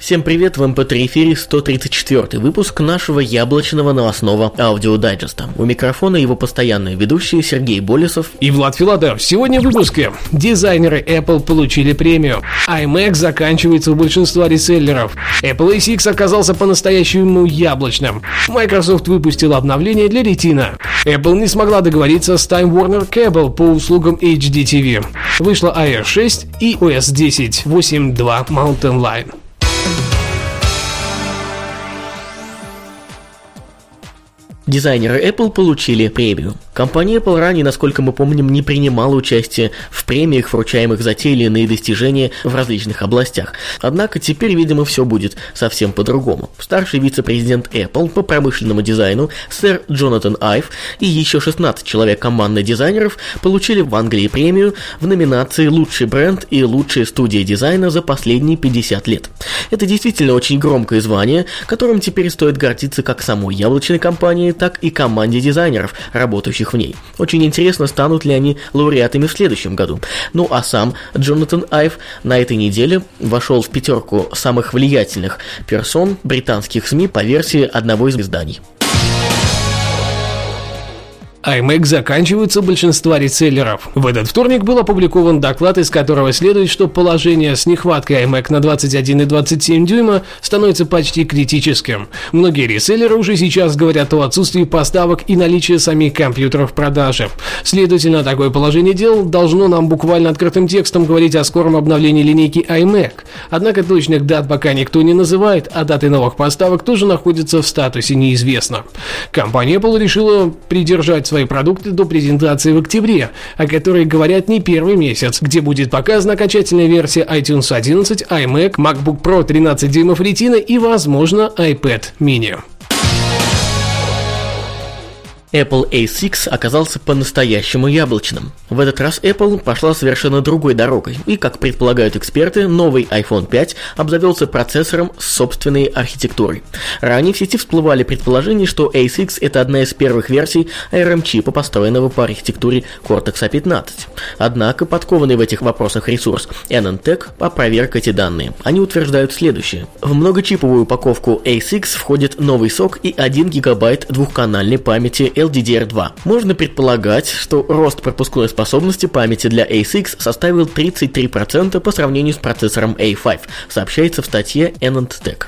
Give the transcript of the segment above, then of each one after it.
Всем привет, в MP3 эфире 134 выпуск нашего яблочного новостного аудиодайджеста. У микрофона его постоянные ведущие Сергей Болесов и Влад Филадов. Сегодня в выпуске. Дизайнеры Apple получили премию. iMac заканчивается у большинства реселлеров. Apple A6 оказался по-настоящему яблочным. Microsoft выпустила обновление для Retina. Apple не смогла договориться с Time Warner Cable по услугам HD TV. Вышла iOS 6 и OS 10 8.2 Mountain Lion. Дизайнеры Apple получили премию. Компания Apple ранее, насколько мы помним, не принимала участие в премиях, вручаемых за те или иные достижения в различных областях. Однако теперь, видимо, все будет совсем по-другому. Старший вице-президент Apple по промышленному дизайну сэр Джонатан Айв и еще 16 человек команды дизайнеров получили в Англии премию в номинации «Лучший бренд и лучшая студия дизайна за последние 50 лет». Это действительно очень громкое звание, которым теперь стоит гордиться как самой яблочной компании, так и команде дизайнеров, работающих в ней. Очень интересно, станут ли они лауреатами в следующем году. Ну а сам Джонатан Айв на этой неделе вошел в пятерку самых влиятельных персон британских СМИ по версии одного из изданий iMac заканчиваются большинства реселлеров. В этот вторник был опубликован доклад, из которого следует, что положение с нехваткой iMac на 21 и 27 дюйма становится почти критическим. Многие реселлеры уже сейчас говорят о отсутствии поставок и наличии самих компьютеров в продаже. Следовательно, такое положение дел должно нам буквально открытым текстом говорить о скором обновлении линейки iMac. Однако точных дат пока никто не называет, а даты новых поставок тоже находятся в статусе неизвестно. Компания Apple решила придержать свои продукты до презентации в октябре, о которой говорят не первый месяц, где будет показана окончательная версия iTunes 11, iMac, MacBook Pro 13 дюймов Retina и, возможно, iPad mini. Apple A6 оказался по-настоящему яблочным. В этот раз Apple пошла совершенно другой дорогой, и, как предполагают эксперты, новый iPhone 5 обзавелся процессором с собственной архитектурой. Ранее в сети всплывали предположения, что A6 это одна из первых версий ARM-чипа, построенного по архитектуре Cortex A15. Однако подкованный в этих вопросах ресурс NNTech опроверг эти данные. Они утверждают следующее. В многочиповую упаковку A6 входит новый сок и 1 гигабайт двухканальной памяти LDDR2. Можно предполагать, что рост пропускной способности памяти для A6 составил 33% по сравнению с процессором A5, сообщается в статье NantTech.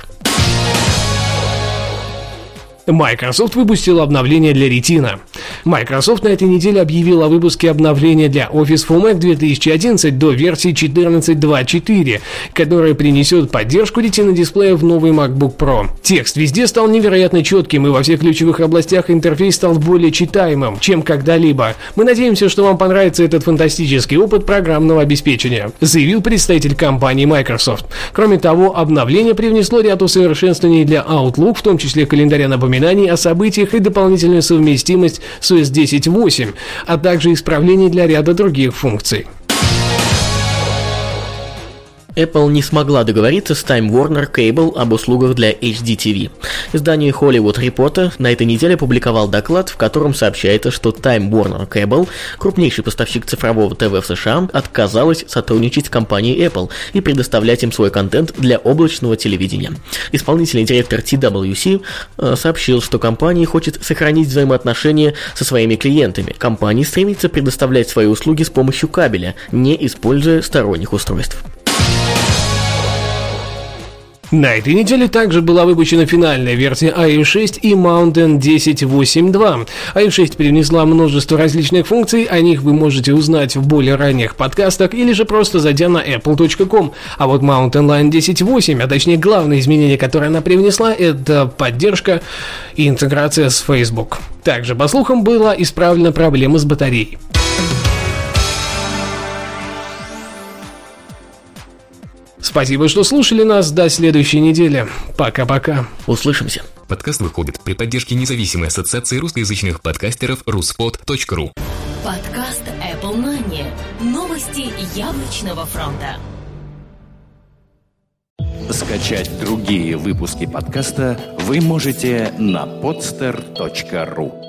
Microsoft выпустила обновление для Retina. Microsoft на этой неделе объявил о выпуске обновления для Office for Mac 2011 до версии 14.2.4, которая принесет поддержку Retina дисплея в новый MacBook Pro. Текст везде стал невероятно четким, и во всех ключевых областях интерфейс стал более читаемым, чем когда-либо. Мы надеемся, что вам понравится этот фантастический опыт программного обеспечения, заявил представитель компании Microsoft. Кроме того, обновление привнесло ряд усовершенствований для Outlook, в том числе календаря напоминаний о событиях и дополнительную совместимость с OS 10.8, а также исправлений для ряда других функций. Apple не смогла договориться с Time Warner Cable об услугах для HDTV. Издание Hollywood Reporter на этой неделе опубликовал доклад, в котором сообщается, что Time Warner Cable, крупнейший поставщик цифрового ТВ в США, отказалась сотрудничать с компанией Apple и предоставлять им свой контент для облачного телевидения. Исполнительный директор TWC э, сообщил, что компания хочет сохранить взаимоотношения со своими клиентами. Компания стремится предоставлять свои услуги с помощью кабеля, не используя сторонних устройств. На этой неделе также была выпущена финальная версия iOS 6 и Mountain 10.8.2. iOS 6 привнесла множество различных функций, о них вы можете узнать в более ранних подкастах или же просто зайдя на apple.com. А вот Mountain Lion 10.8, а точнее главное изменение, которое она привнесла, это поддержка и интеграция с Facebook. Также, по слухам, была исправлена проблема с батареей. Спасибо, что слушали нас. До следующей недели. Пока-пока. Услышимся. Подкаст выходит при поддержке независимой ассоциации русскоязычных подкастеров ruspod.ru Подкаст Apple Money. Новости яблочного фронта. Скачать другие выпуски подкаста вы можете на podster.ru